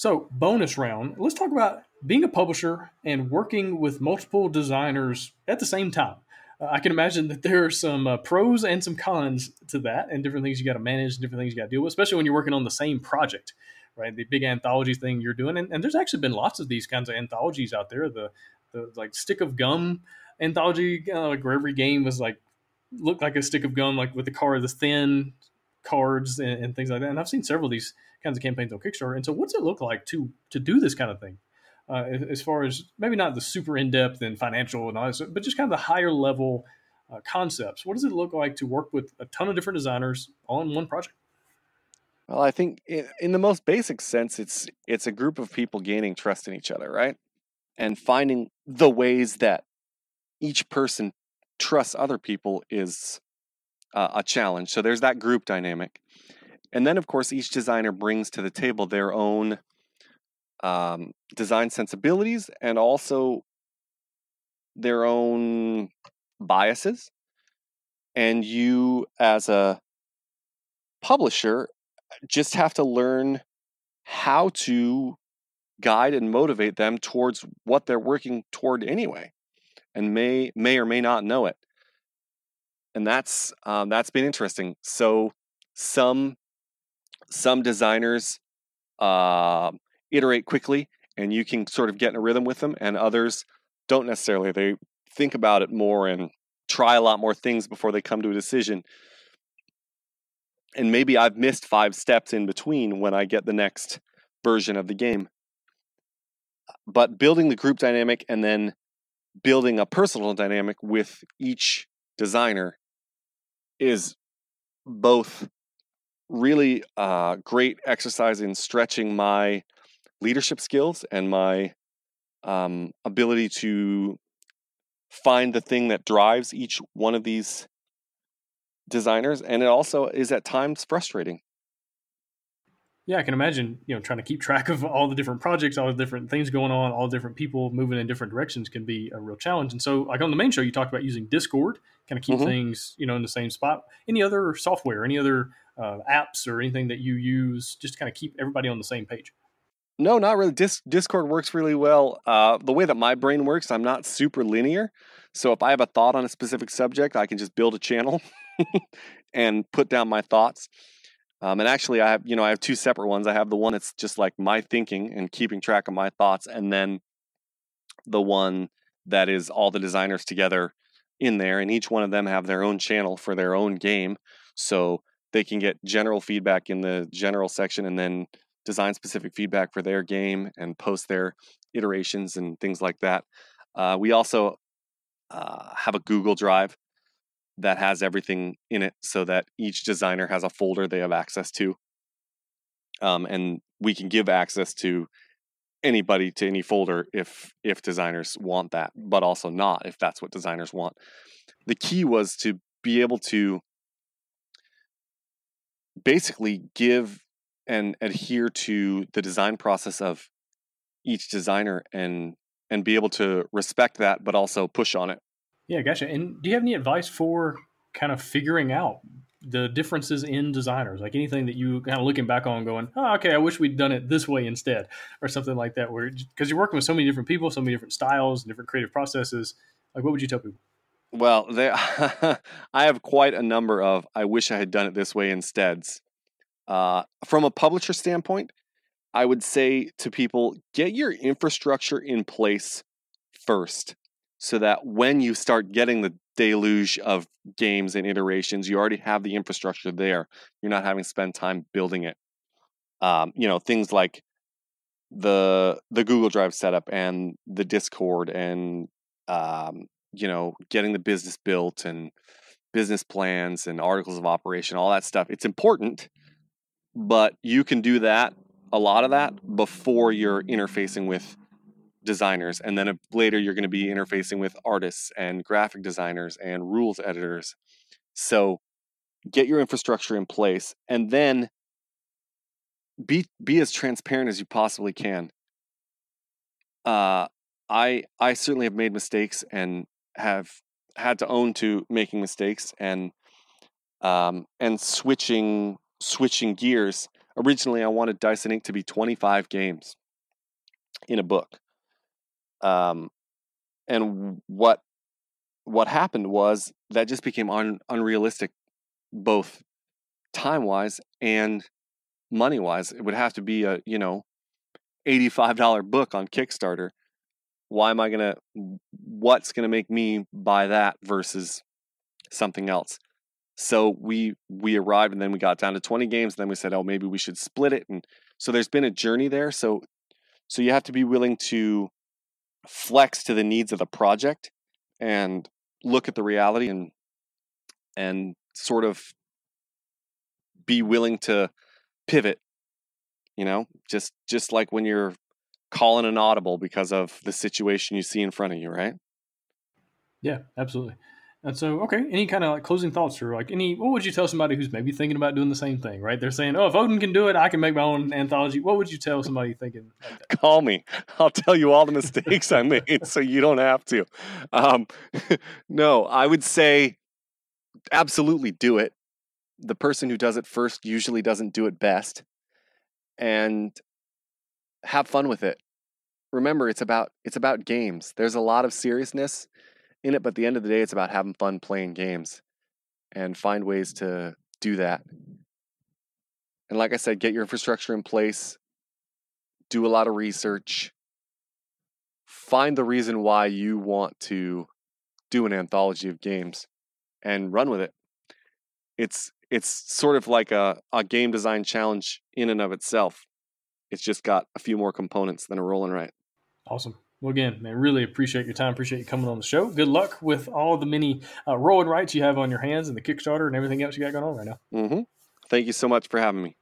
So, bonus round. Let's talk about being a publisher and working with multiple designers at the same time. Uh, I can imagine that there are some uh, pros and some cons to that, and different things you got to manage, different things you got to deal with, especially when you're working on the same project, right? The big anthology thing you're doing, and, and there's actually been lots of these kinds of anthologies out there. The the like stick of gum anthology, uh, like where every game was like looked like a stick of gum, like with the card, the thin cards and, and, things like that. And I've seen several of these kinds of campaigns on Kickstarter. And so, what's it look like to to do this kind of thing? Uh, as far as maybe not the super in depth and financial and all this, but just kind of the higher level uh, concepts. What does it look like to work with a ton of different designers on one project? Well, I think in the most basic sense, it's it's a group of people gaining trust in each other, right? And finding the ways that each person trusts other people is uh, a challenge. So there's that group dynamic. And then, of course, each designer brings to the table their own um, design sensibilities and also their own biases. And you, as a publisher, just have to learn how to guide and motivate them towards what they're working toward anyway and may may or may not know it and that's um, that's been interesting. So some some designers uh, iterate quickly and you can sort of get in a rhythm with them and others don't necessarily. They think about it more and try a lot more things before they come to a decision. And maybe i've missed five steps in between when i get the next version of the game. But building the group dynamic and then building a personal dynamic with each designer is both really uh, great exercise in stretching my leadership skills and my um, ability to find the thing that drives each one of these designers and it also is at times frustrating yeah, I can imagine, you know, trying to keep track of all the different projects, all the different things going on, all different people moving in different directions can be a real challenge. And so, like on the main show, you talked about using Discord, kind of keep mm-hmm. things, you know, in the same spot. Any other software, any other uh, apps or anything that you use just to kind of keep everybody on the same page? No, not really. Dis- Discord works really well. Uh, the way that my brain works, I'm not super linear. So if I have a thought on a specific subject, I can just build a channel and put down my thoughts. Um, and actually, I have you know I have two separate ones. I have the one that's just like my thinking and keeping track of my thoughts, and then the one that is all the designers together in there, and each one of them have their own channel for their own game, so they can get general feedback in the general section, and then design specific feedback for their game and post their iterations and things like that. Uh, we also uh, have a Google Drive that has everything in it so that each designer has a folder they have access to. Um, and we can give access to anybody to any folder if if designers want that, but also not if that's what designers want. The key was to be able to basically give and adhere to the design process of each designer and and be able to respect that but also push on it yeah, gotcha. And do you have any advice for kind of figuring out the differences in designers? Like anything that you kind of looking back on, going, "Oh, okay, I wish we'd done it this way instead," or something like that. Where because you're working with so many different people, so many different styles, different creative processes. Like, what would you tell people? Well, they, I have quite a number of "I wish I had done it this way instead." Uh, from a publisher standpoint, I would say to people, get your infrastructure in place first so that when you start getting the deluge of games and iterations, you already have the infrastructure there. You're not having to spend time building it. Um, you know, things like the the Google Drive setup and the Discord and um, you know getting the business built and business plans and articles of operation, all that stuff. It's important, but you can do that a lot of that before you're interfacing with designers and then later you're going to be interfacing with artists and graphic designers and rules editors. So get your infrastructure in place and then be be as transparent as you possibly can. Uh i i certainly have made mistakes and have had to own to making mistakes and um and switching switching gears. Originally I wanted Dice & Ink to be 25 games in a book. Um, and what what happened was that just became un, unrealistic, both time wise and money wise. It would have to be a you know eighty five dollar book on Kickstarter. Why am I gonna? What's gonna make me buy that versus something else? So we we arrived and then we got down to 20 games. And then we said, oh, maybe we should split it. And so there's been a journey there. So so you have to be willing to flex to the needs of the project and look at the reality and and sort of be willing to pivot you know? Just just like when you're calling an audible because of the situation you see in front of you right? Yeah absolutely and so, okay, any kind of like closing thoughts or like any, what would you tell somebody who's maybe thinking about doing the same thing, right? They're saying, oh, if Odin can do it, I can make my own anthology. What would you tell somebody thinking like Call me. I'll tell you all the mistakes I made so you don't have to. Um, no, I would say absolutely do it. The person who does it first usually doesn't do it best. And have fun with it. Remember, it's about it's about games. There's a lot of seriousness in it, but at the end of the day, it's about having fun playing games and find ways to do that. And like I said, get your infrastructure in place, do a lot of research, find the reason why you want to do an anthology of games and run with it. It's it's sort of like a, a game design challenge in and of itself. It's just got a few more components than a roll and write. Awesome. Well, again, man, really appreciate your time. Appreciate you coming on the show. Good luck with all the many uh, roll and writes you have on your hands and the Kickstarter and everything else you got going on right now. Mm-hmm. Thank you so much for having me.